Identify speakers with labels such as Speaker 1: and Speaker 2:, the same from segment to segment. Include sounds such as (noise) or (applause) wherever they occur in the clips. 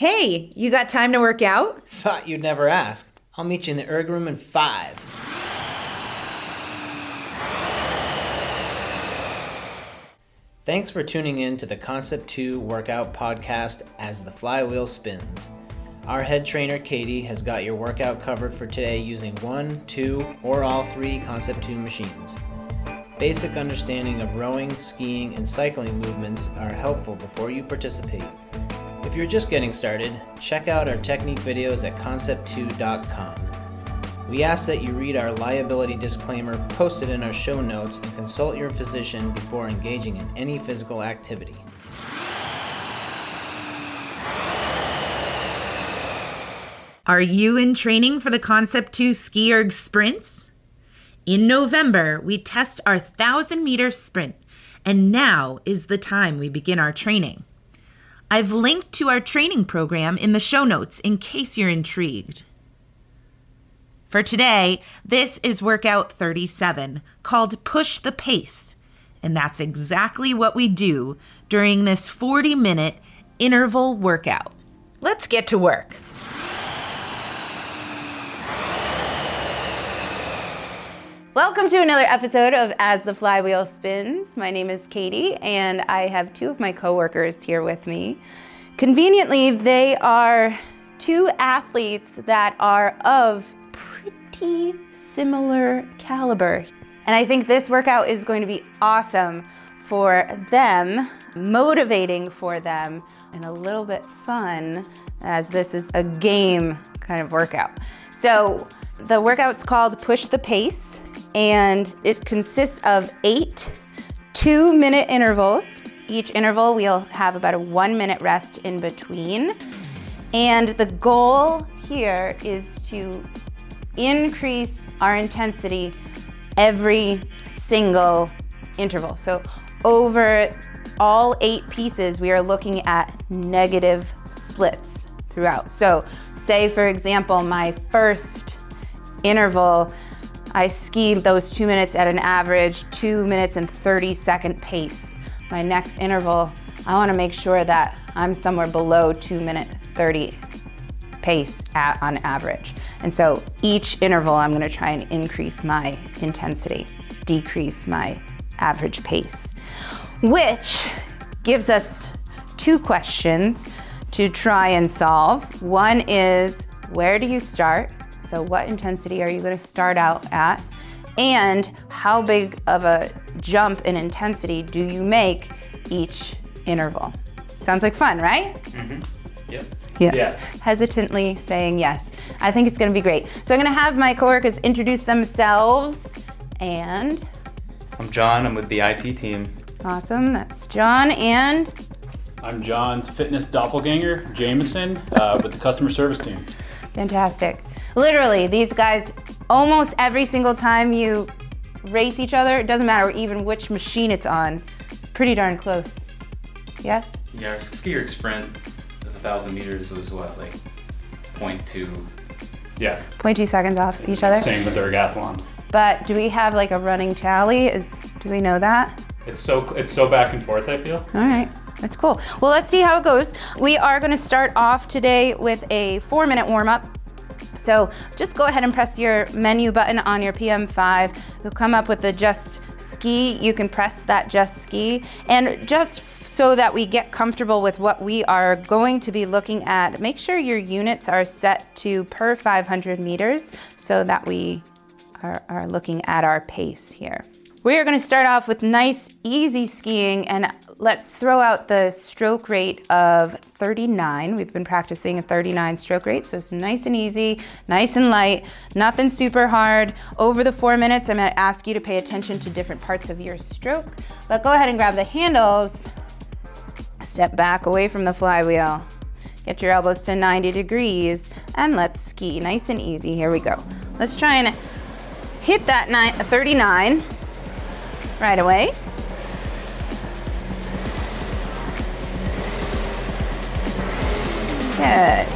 Speaker 1: Hey, you got time to work out? (laughs)
Speaker 2: Thought you'd never ask. I'll meet you in the erg room in five. Thanks for tuning in to the Concept 2 workout podcast as the flywheel spins. Our head trainer Katie has got your workout covered for today using one, two, or all three Concept 2 machines. Basic understanding of rowing, skiing, and cycling movements are helpful before you participate. If you're just getting started, check out our technique videos at concept2.com. We ask that you read our liability disclaimer posted in our show notes and consult your physician before engaging in any physical activity.
Speaker 1: Are you in training for the Concept 2 Ski Erg sprints? In November, we test our 1,000 meter sprint, and now is the time we begin our training. I've linked to our training program in the show notes in case you're intrigued. For today, this is workout 37 called Push the Pace, and that's exactly what we do during this 40 minute interval workout. Let's get to work. Welcome to another episode of As the Flywheel Spins. My name is Katie, and I have two of my coworkers here with me. Conveniently, they are two athletes that are of pretty similar caliber. And I think this workout is going to be awesome for them, motivating for them, and a little bit fun as this is a game kind of workout. So, the workout's called Push the Pace and it consists of eight two minute intervals. Each interval, we'll have about a one minute rest in between. And the goal here is to increase our intensity every single interval. So, over all eight pieces, we are looking at negative splits throughout. So, say for example, my first interval I ski those two minutes at an average two minutes and 30 second pace. My next interval, I wanna make sure that I'm somewhere below two minute 30 pace at, on average. And so each interval, I'm gonna try and increase my intensity, decrease my average pace, which gives us two questions to try and solve. One is, where do you start? So, what intensity are you going to start out at? And how big of a jump in intensity do you make each interval? Sounds like fun, right?
Speaker 3: Mm-hmm. Yep.
Speaker 1: Yes.
Speaker 3: Yes.
Speaker 1: Hesitantly saying yes. I think it's going to be great. So, I'm going to have my coworkers introduce themselves. And
Speaker 3: I'm John. I'm with the IT team.
Speaker 1: awesome, that's John. And
Speaker 4: I'm John's fitness doppelganger, Jameson, uh, with the customer service team.
Speaker 1: Fantastic. Literally, these guys, almost every single time you race each other, it doesn't matter even which machine it's on, pretty darn close. Yes?
Speaker 3: Yeah, our SkiErg sprint, the 1,000 meters was what, like 0.2.
Speaker 4: Yeah,
Speaker 1: 0.2 seconds off each other.
Speaker 4: same with the ergathlon.
Speaker 1: But do we have like a running tally? Is do we know that?
Speaker 4: It's so it's so back and forth. I feel.
Speaker 1: All right. That's cool. Well, let's see how it goes. We are going to start off today with a four minute warm up. So just go ahead and press your menu button on your PM5. You'll come up with the just ski. You can press that just ski. And just so that we get comfortable with what we are going to be looking at, make sure your units are set to per 500 meters so that we are, are looking at our pace here. We are going to start off with nice, easy skiing, and let's throw out the stroke rate of 39. We've been practicing a 39 stroke rate, so it's nice and easy, nice and light, nothing super hard. Over the four minutes, I'm going to ask you to pay attention to different parts of your stroke, but go ahead and grab the handles, step back away from the flywheel. Get your elbows to 90 degrees and let's ski. Nice and easy. Here we go. Let's try and hit that nine, 39 right away. Good.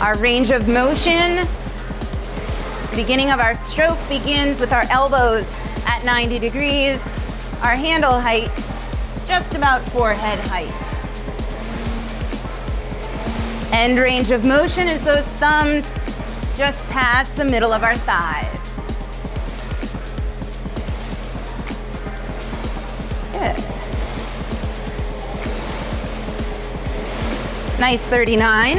Speaker 1: Our range of motion, the beginning of our stroke begins with our elbows at 90 degrees, our handle height just about forehead height. End range of motion is those thumbs just past the middle of our thighs. Nice 39.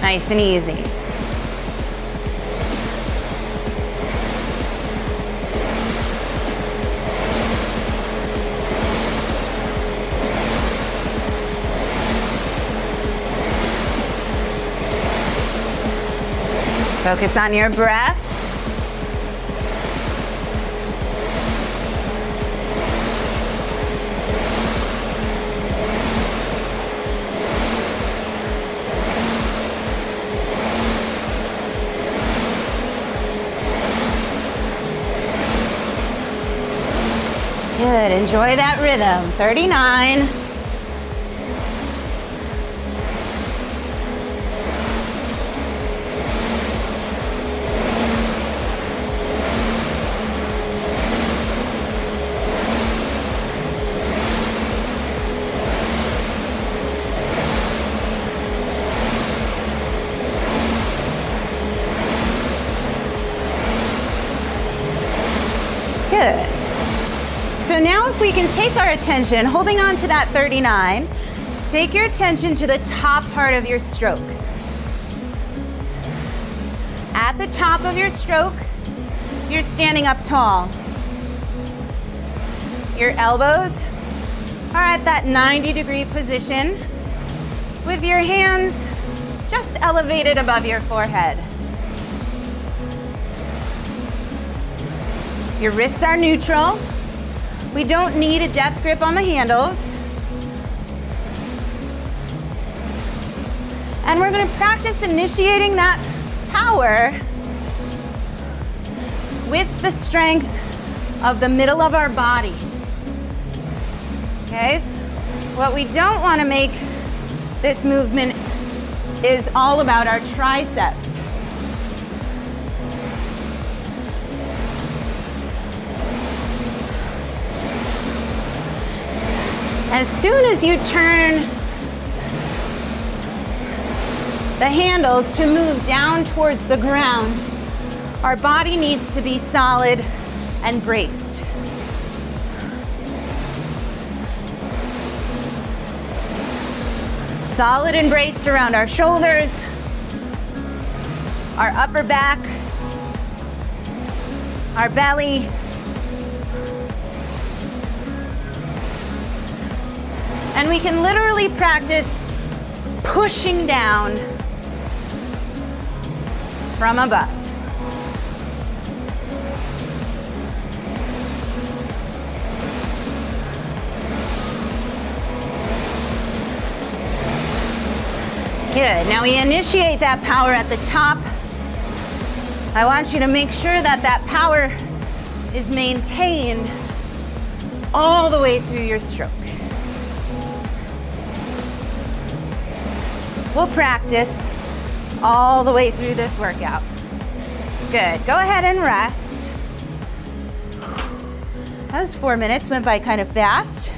Speaker 1: Nice and easy. Focus on your breath. Good, enjoy that rhythm. 39. Take our attention, holding on to that 39, take your attention to the top part of your stroke. At the top of your stroke, you're standing up tall. Your elbows are at that 90 degree position with your hands just elevated above your forehead. Your wrists are neutral. We don't need a death grip on the handles. And we're gonna practice initiating that power with the strength of the middle of our body. Okay? What we don't wanna make this movement is all about our triceps. As soon as you turn the handles to move down towards the ground, our body needs to be solid and braced. Solid and braced around our shoulders, our upper back, our belly, And we can literally practice pushing down from above. Good. Now we initiate that power at the top. I want you to make sure that that power is maintained all the way through your stroke. We'll practice all the way through this workout. Good. Go ahead and rest. That was four minutes, went by kind of fast.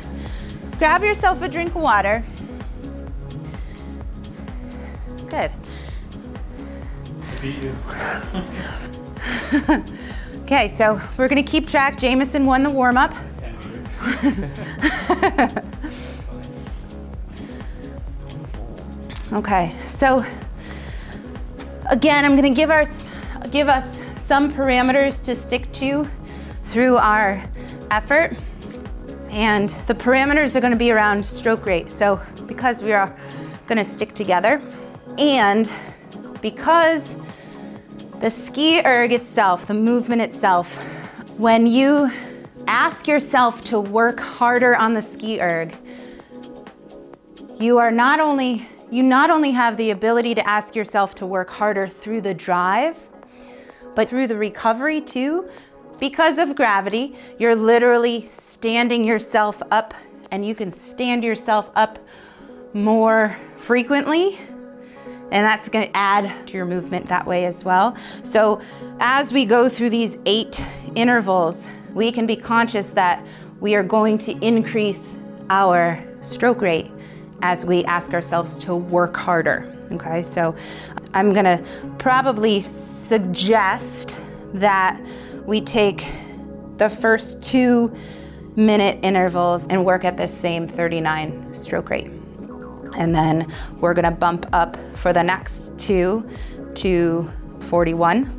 Speaker 1: Grab yourself a drink of water. Good.
Speaker 4: Beat you. (laughs)
Speaker 1: Okay, so we're gonna keep track. Jameson won the warm up. (laughs) (laughs) Okay, so again, I'm gonna give us, give us some parameters to stick to through our effort. And the parameters are gonna be around stroke rate. So because we are gonna stick together and because the ski erg itself, the movement itself, when you ask yourself to work harder on the ski erg, you are not only you not only have the ability to ask yourself to work harder through the drive, but through the recovery too. Because of gravity, you're literally standing yourself up, and you can stand yourself up more frequently. And that's going to add to your movement that way as well. So, as we go through these eight intervals, we can be conscious that we are going to increase our stroke rate as we ask ourselves to work harder. Okay, so I'm gonna probably suggest that we take the first two minute intervals and work at the same 39 stroke rate. And then we're gonna bump up for the next two to 41.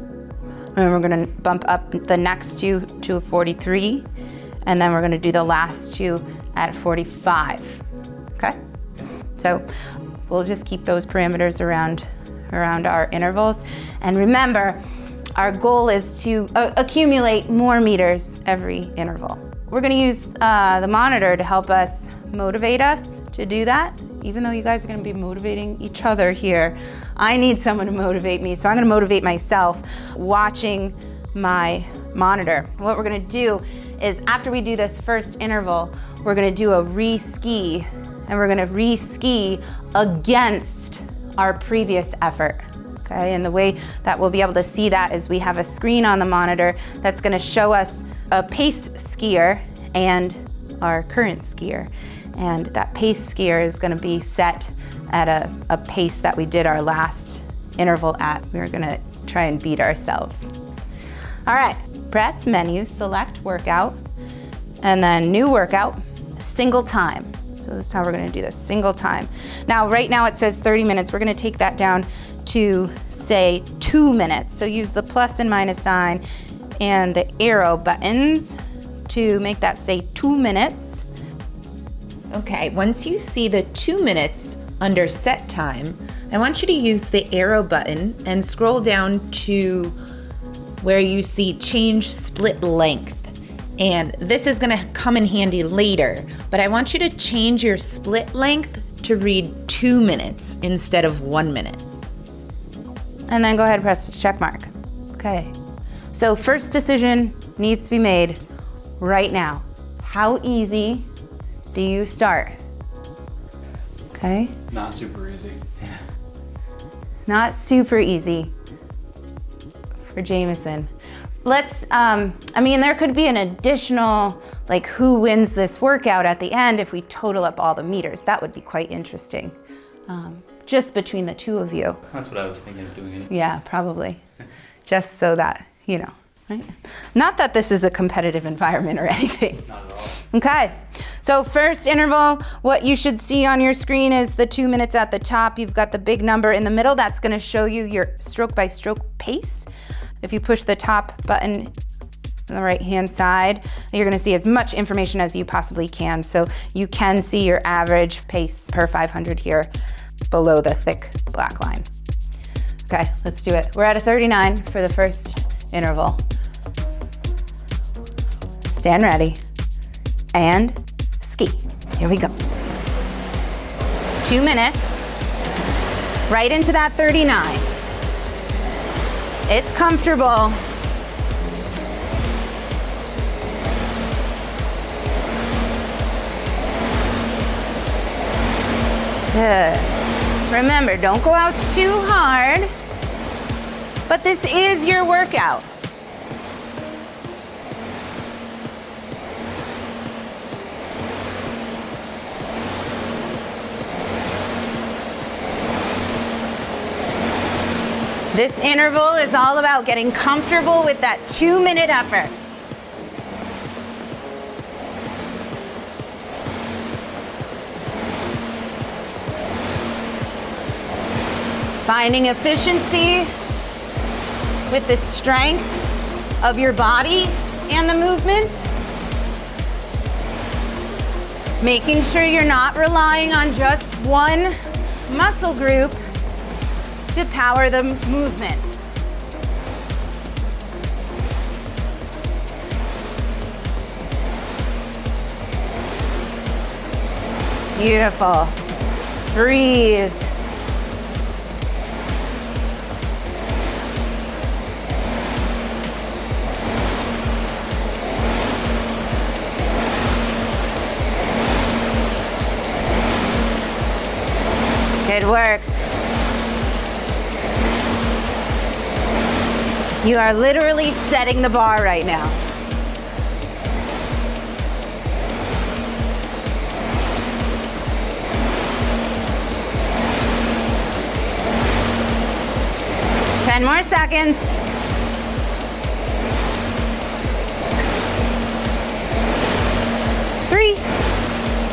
Speaker 1: And we're gonna bump up the next two to 43. And then we're gonna do the last two at 45. Okay? So we'll just keep those parameters around around our intervals. And remember, our goal is to uh, accumulate more meters every interval. We're gonna use uh, the monitor to help us motivate us to do that, even though you guys are gonna be motivating each other here. I need someone to motivate me, so I'm gonna motivate myself watching my monitor. What we're gonna do is after we do this first interval, we're gonna do a re-ski and we're gonna re-ski against our previous effort. Okay, and the way that we'll be able to see that is we have a screen on the monitor that's gonna show us a pace skier and our current skier. And that pace skier is gonna be set at a, a pace that we did our last interval at. We're gonna try and beat ourselves. All right, press menu, select workout, and then new workout, single time. So this is how we're gonna do this, single time. Now, right now it says 30 minutes. We're gonna take that down to say two minutes. So use the plus and minus sign and the arrow buttons to make that say two minutes.
Speaker 5: Okay, once you see the two minutes under set time, I want you to use the arrow button and scroll down to where you see change split length. And this is gonna come in handy later, but I want you to change your split length to read two minutes instead of one minute.
Speaker 1: And then go ahead and press the check mark. Okay. So first decision needs to be made right now. How easy do you start? Okay.
Speaker 3: Not super easy.
Speaker 1: Not super easy for Jameson. Let's, um, I mean, there could be an additional, like, who wins this workout at the end if we total up all the meters. That would be quite interesting. Um, just between the two of you.
Speaker 3: That's what I was thinking of doing.
Speaker 1: Yeah, probably. Just so that, you know, right? Not that this is a competitive environment or anything.
Speaker 3: Not at all.
Speaker 1: Okay, so first interval, what you should see on your screen is the two minutes at the top. You've got the big number in the middle. That's gonna show you your stroke by stroke pace. If you push the top button on the right hand side, you're gonna see as much information as you possibly can. So you can see your average pace per 500 here below the thick black line. Okay, let's do it. We're at a 39 for the first interval. Stand ready and ski. Here we go. Two minutes, right into that 39. It's comfortable. Good. Remember, don't go out too hard, but this is your workout. This interval is all about getting comfortable with that two minute effort. Finding efficiency with the strength of your body and the movement. Making sure you're not relying on just one muscle group to power the movement. Beautiful. Breathe. Good work. You are literally setting the bar right now. Ten more seconds. Three,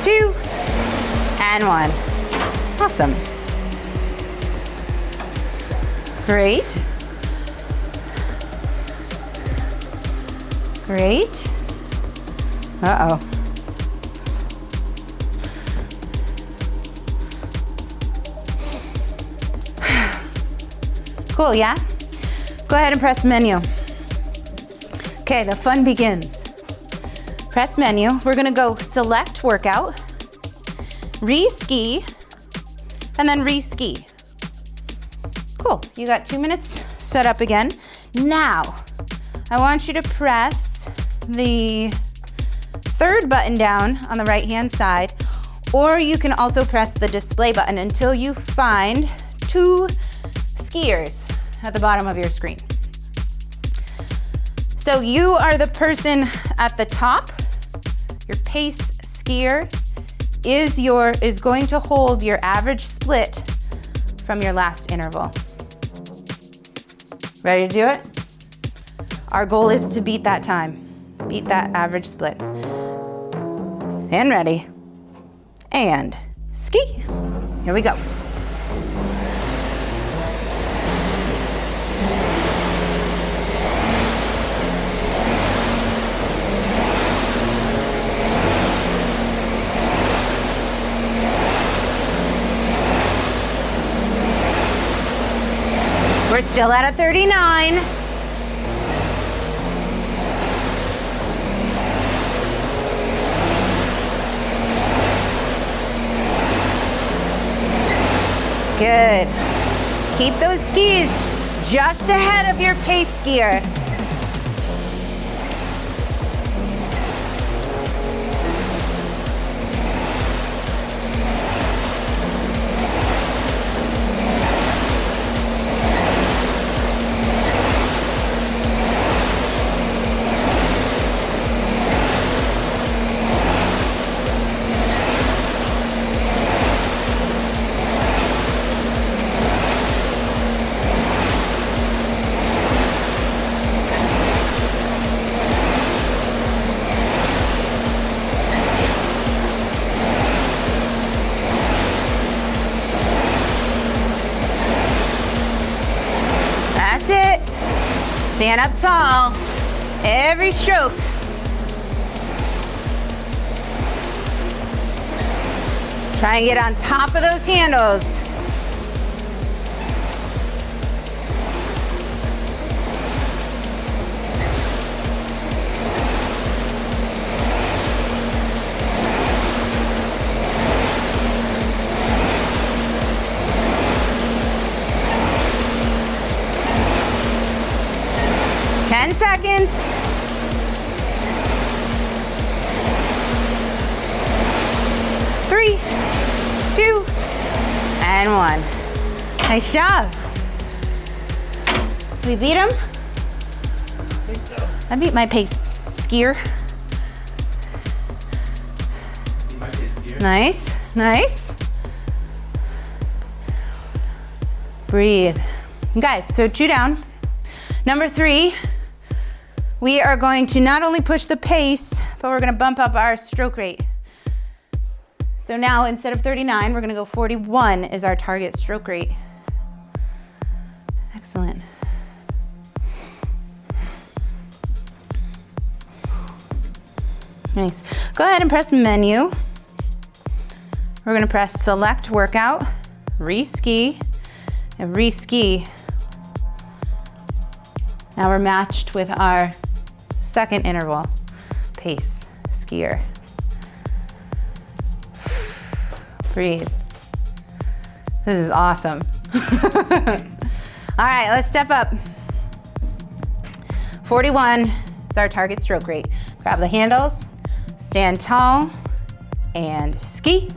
Speaker 1: two, and one. Awesome. Great. Great. Uh oh. (sighs) Cool, yeah? Go ahead and press menu. Okay, the fun begins. Press menu. We're gonna go select workout, re-ski, and then re-ski. Cool, you got two minutes set up again. Now, I want you to press the third button down on the right hand side, or you can also press the display button until you find two skiers at the bottom of your screen. So you are the person at the top. Your pace skier is your is going to hold your average split from your last interval. Ready to do it? Our goal is to beat that time. Beat that average split. And ready. And ski. Here we go. We're still at a 39. Good. Keep those skis just ahead of your pace skier. Stand up tall. Every stroke. Try and get on top of those handles. Nice job. We beat him? I beat my pace skier. Nice, nice. Breathe. Okay, so two down. Number three, we are going to not only push the pace, but we're gonna bump up our stroke rate. So now instead of 39, we're gonna go 41 is our target stroke rate. Excellent. Nice. Go ahead and press menu. We're gonna press select workout, re-ski, and re-ski. Now we're matched with our second interval pace skier. Breathe. This is awesome. (laughs) All right, let's step up. 41 is our target stroke rate. Grab the handles, stand tall, and ski.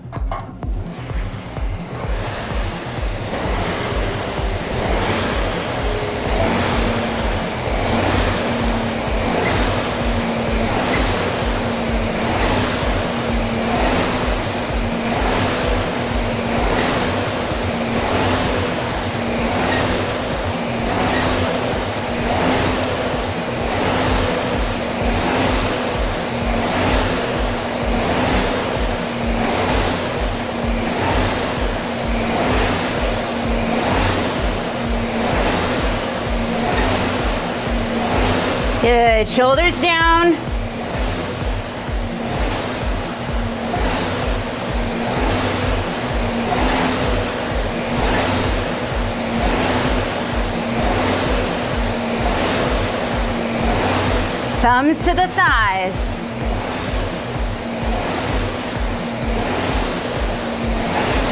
Speaker 1: Shoulders down. Thumbs to the thighs.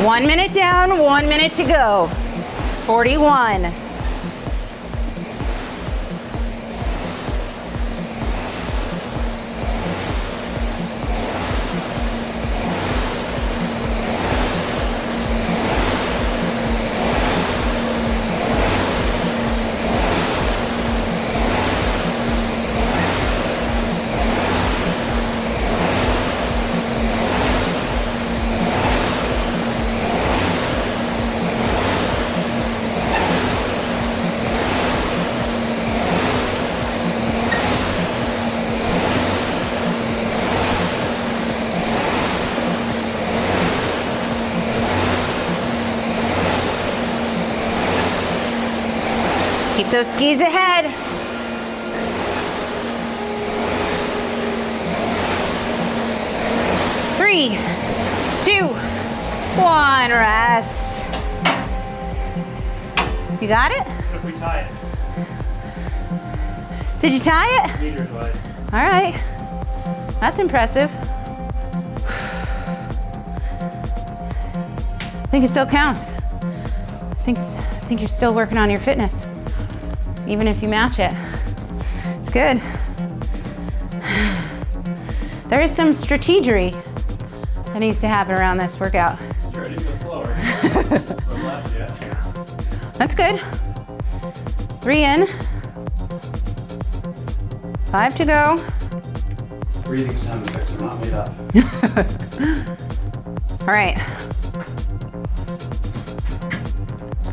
Speaker 1: One minute down, one minute to go. 41. Those skis ahead. Three, two, one, rest. You got it?
Speaker 4: If we tie it,
Speaker 1: Did you tie it?
Speaker 4: meters.
Speaker 1: All right. That's impressive. I think it still counts. I think, I think you're still working on your fitness, even if you match it. It's good. There is some strategery that needs to happen around this workout.
Speaker 4: Sure, I need to go slower. or less, yeah.
Speaker 1: That's good. Three in. Five to go.
Speaker 4: Breathing sound effects are not made up. (laughs)
Speaker 1: All right.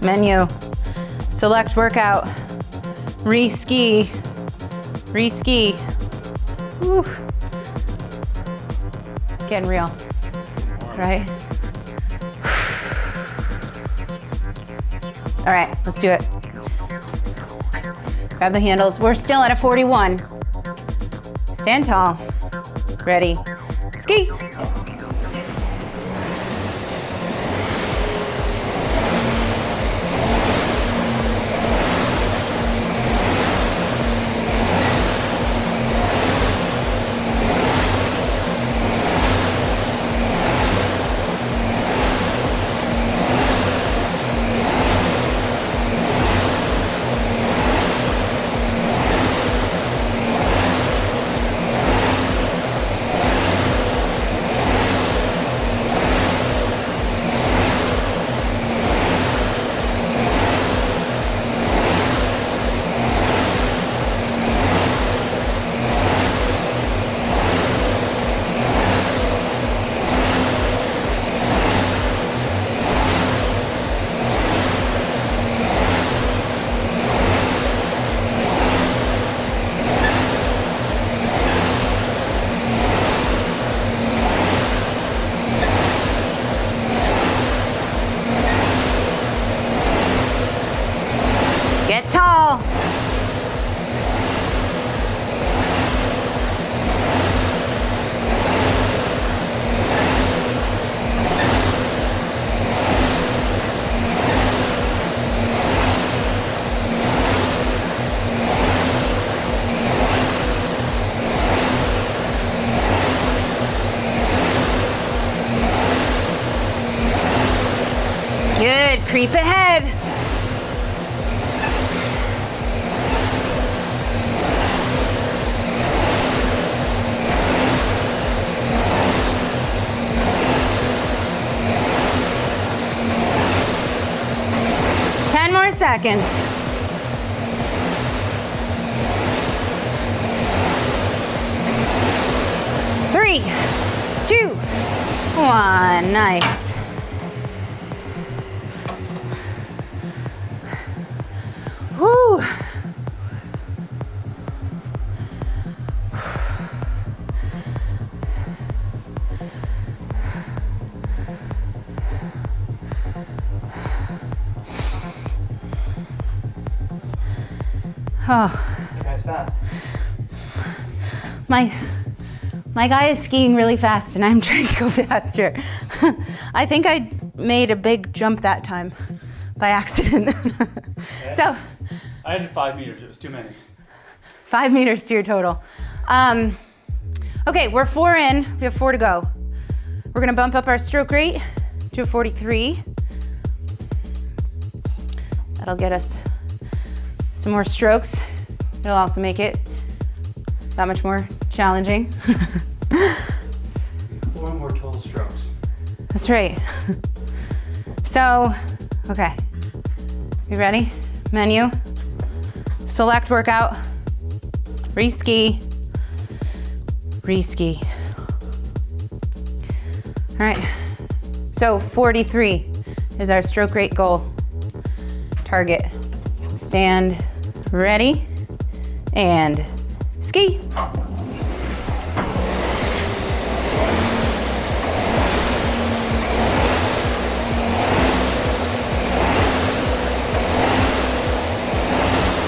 Speaker 1: Menu. Select workout. Re-ski. Re-ski. Woo. It's getting real. Right? (sighs) All right, let's do it. Grab the handles. We're still at a 41. Stand tall. Ready. Ski. Creep ahead. Ten more seconds. Three, two, one. Nice. Oh.
Speaker 2: You guys fast.
Speaker 1: My my guy is skiing really fast and I'm (laughs) trying to go faster. (laughs) I think I made a big jump that time by accident. (laughs) so
Speaker 4: I had five meters. It was too many.
Speaker 1: five meters to your total. Um, okay, we're four in. We have four to go. We're gonna bump up our stroke rate to a 43. That'll get us some more strokes. It'll also make it that much more challenging. (laughs)
Speaker 4: Four more total strokes.
Speaker 1: That's right. So, okay. You ready? Menu. Select workout. Reski. Reski. All right. So 43 is our stroke rate goal. Target. Stand ready and ski.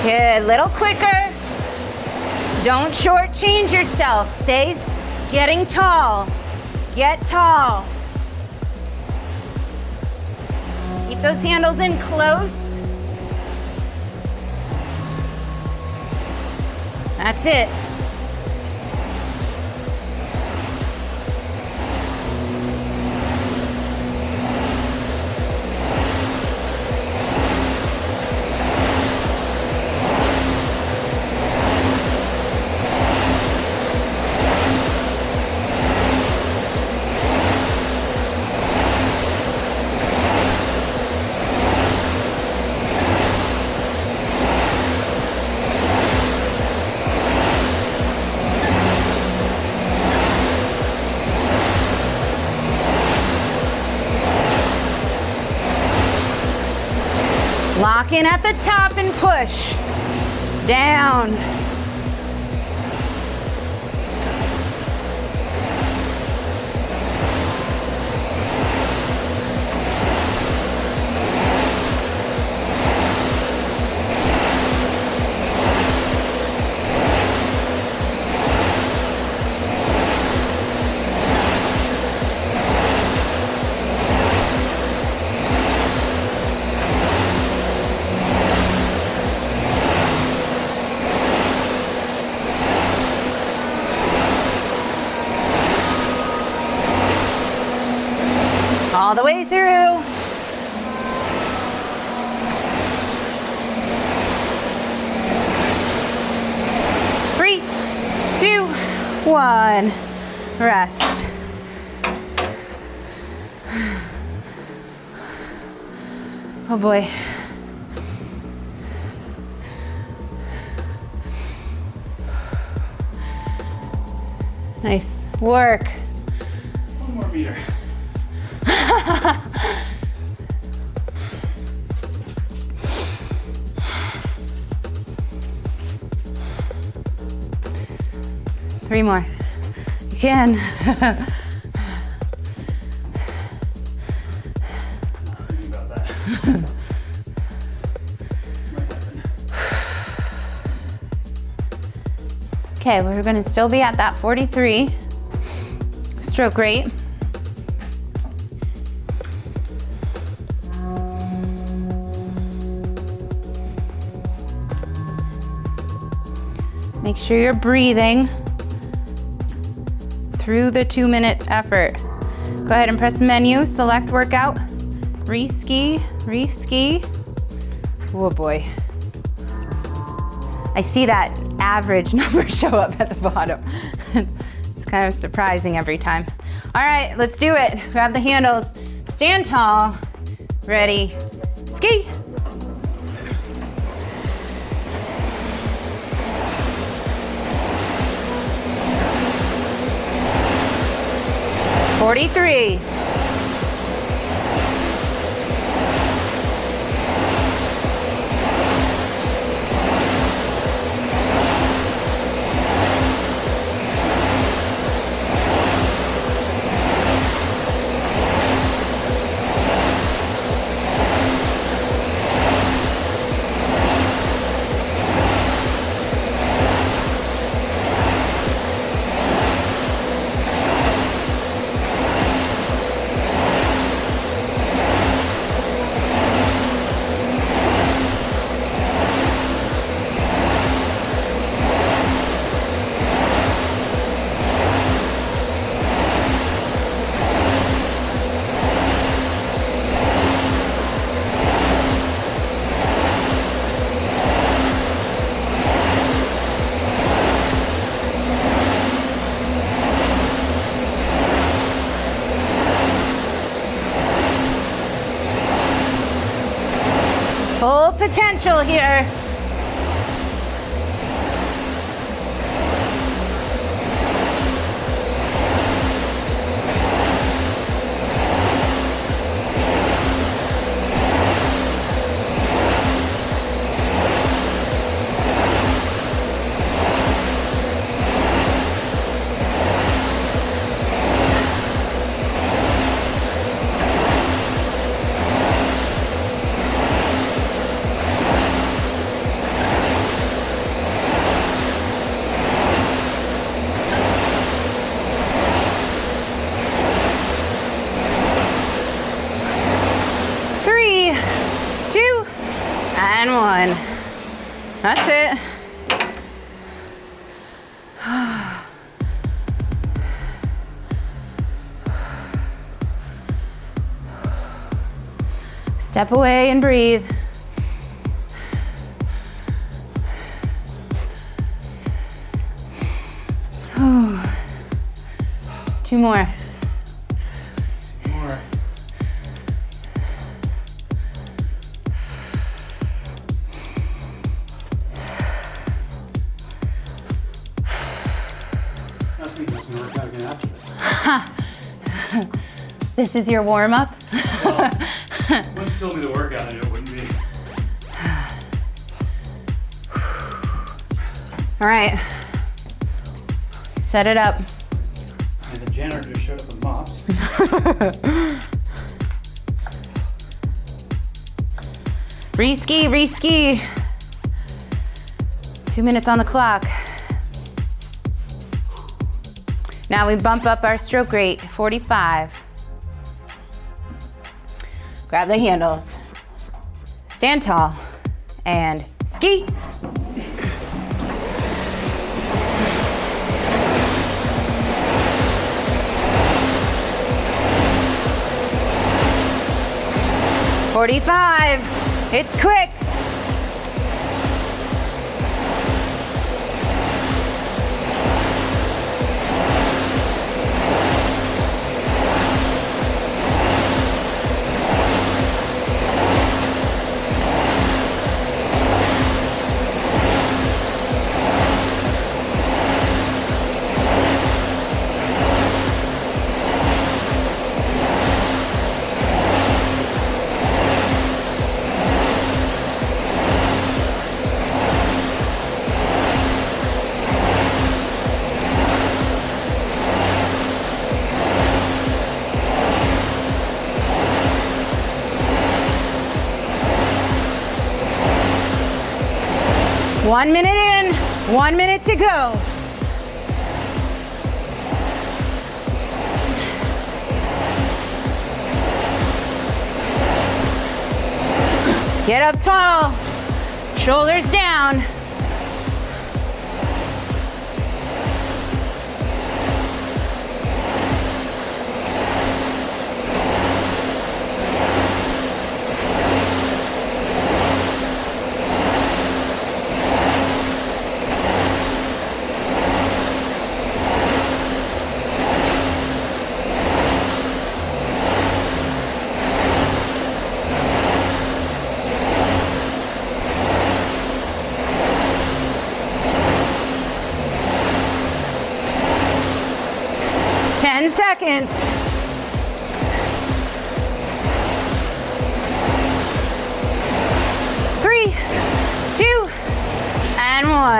Speaker 1: Good, little quicker. Don't shortchange yourself. Stay getting tall. Get tall. Keep those handles in close. That's it. Lock in at the top and push. Down. One. Rest. Oh boy. Nice work.
Speaker 4: One more meter. (laughs)
Speaker 1: Three more. (laughs) Okay, we're gonna still be at that 43 stroke rate. Make sure you're breathing through the two minute effort. Go ahead and press menu, select workout, re-ski, re-ski. Oh boy. I see that average (laughs) number show up at the bottom. (laughs) it's kind of surprising every time. All right, let's do it. Grab the handles, stand tall, ready, 43. Potential here. Step away and breathe. Two more.
Speaker 4: More. That's me just gonna work out again after this.
Speaker 1: This is your warm up.
Speaker 4: Once you told me to work out, I knew it wouldn't be. (sighs)
Speaker 1: All right. Set it up.
Speaker 4: And the janitor just showed up with mops. (laughs)
Speaker 1: Reski, reski. Two minutes on the clock. Now we bump up our stroke rate, 45. Grab the handles. Stand tall and ski. Forty-five. It's quick. One minute in, one minute to go. Get up tall, shoulders down.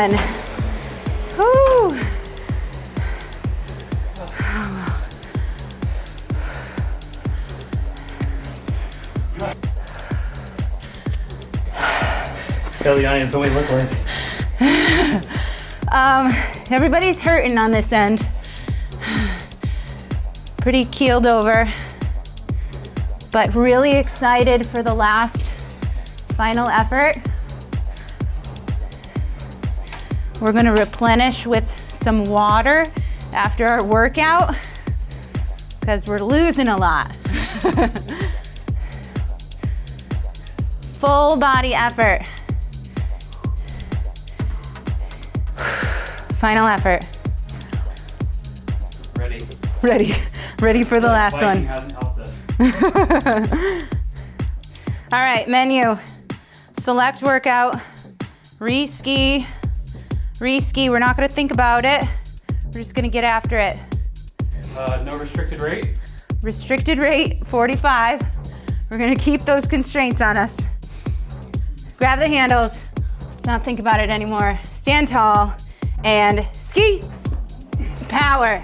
Speaker 1: One. Whew.
Speaker 4: Tell the audience what we look like.
Speaker 1: Um, everybody's hurting on this end. Pretty keeled over, but really excited for the last final effort. We're gonna replenish with some water after our workout because we're losing a lot. (laughs) Full body effort. Final effort.
Speaker 4: Ready.
Speaker 1: Ready. Ready for the last one.
Speaker 4: hasn't helped us. (laughs)
Speaker 1: All right, menu. select workout, re-ski, re-ski. We're not gonna think about it. We're just gonna get after it.
Speaker 4: Uh, no restricted rate.
Speaker 1: Restricted rate, 45. We're gonna keep those constraints on us. Grab the handles. Let's not think about it anymore. Stand tall and ski. Power.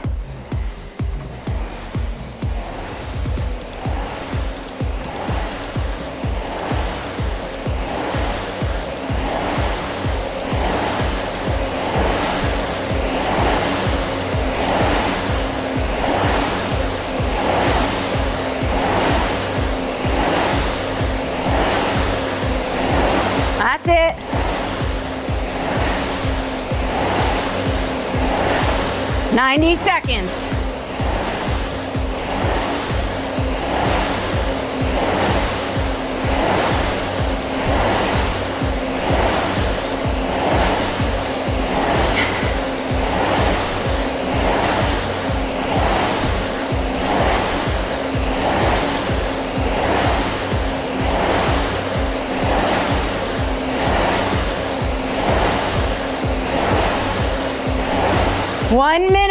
Speaker 1: 90 seconds. One minute.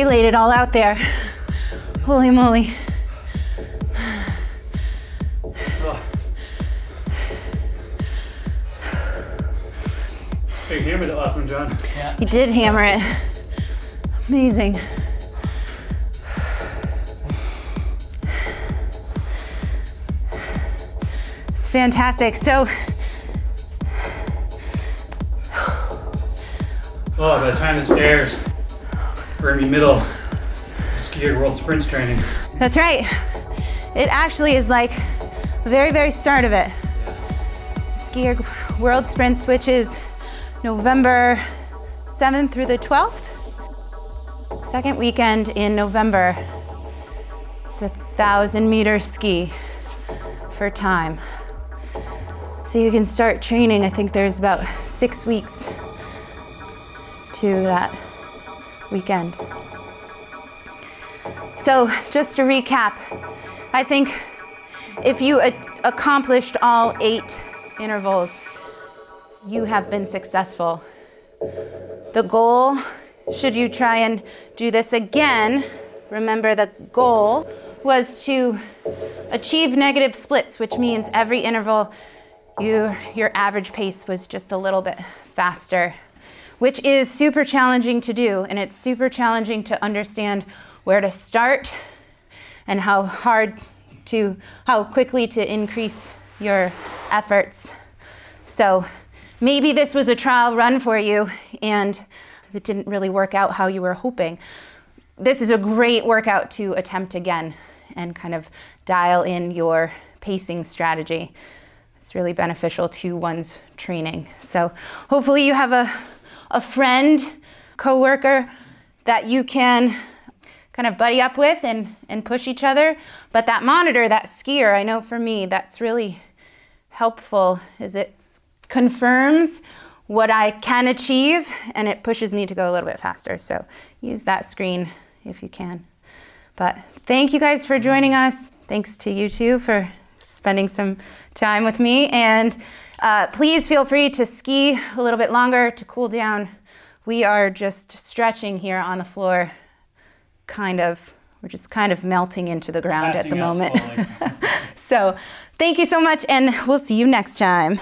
Speaker 1: We laid it all out there. Holy moly.
Speaker 4: So you hammered it last one, John. Yeah.
Speaker 1: You did hammer it. Amazing. It's fantastic. So,
Speaker 4: Oh, by the time this airs, gonna middle SkiErg world sprints training.
Speaker 1: that's right. It actually is like the very, very start of it. SkiErg World Sprints, which is November 7th through the 12th. Second weekend in November. It's a thousand meter ski for time. So you can start training. I think there's about six weeks to that weekend. So, just to recap, I think if you a- accomplished all eight intervals, you have been successful. The goal, should you try and do this again, remember the goal was to achieve negative splits, which means every interval you, your average pace was just a little bit faster, which is super challenging to do. And it's super challenging to understand where to start and how hard to, how quickly to increase your efforts. So maybe this was a trial run for you and it didn't really work out how you were hoping. This is a great workout to attempt again and kind of dial in your pacing strategy. It's really beneficial to one's training. So hopefully you have a, a friend, coworker that you can kind of buddy up with and, and push each other. But that monitor, that SkiErg, I know for me, that's really helpful is it confirms what I can achieve and it pushes me to go a little bit faster. So use that screen if you can. But thank you guys for joining us. Thanks to you too for spending some time with me. And uh, please feel free to ski a little bit longer to cool down. We are just stretching here on the floor, kind of. We're just kind of melting into the ground at the moment. (laughs) so, thank you so much, and we'll see you next time.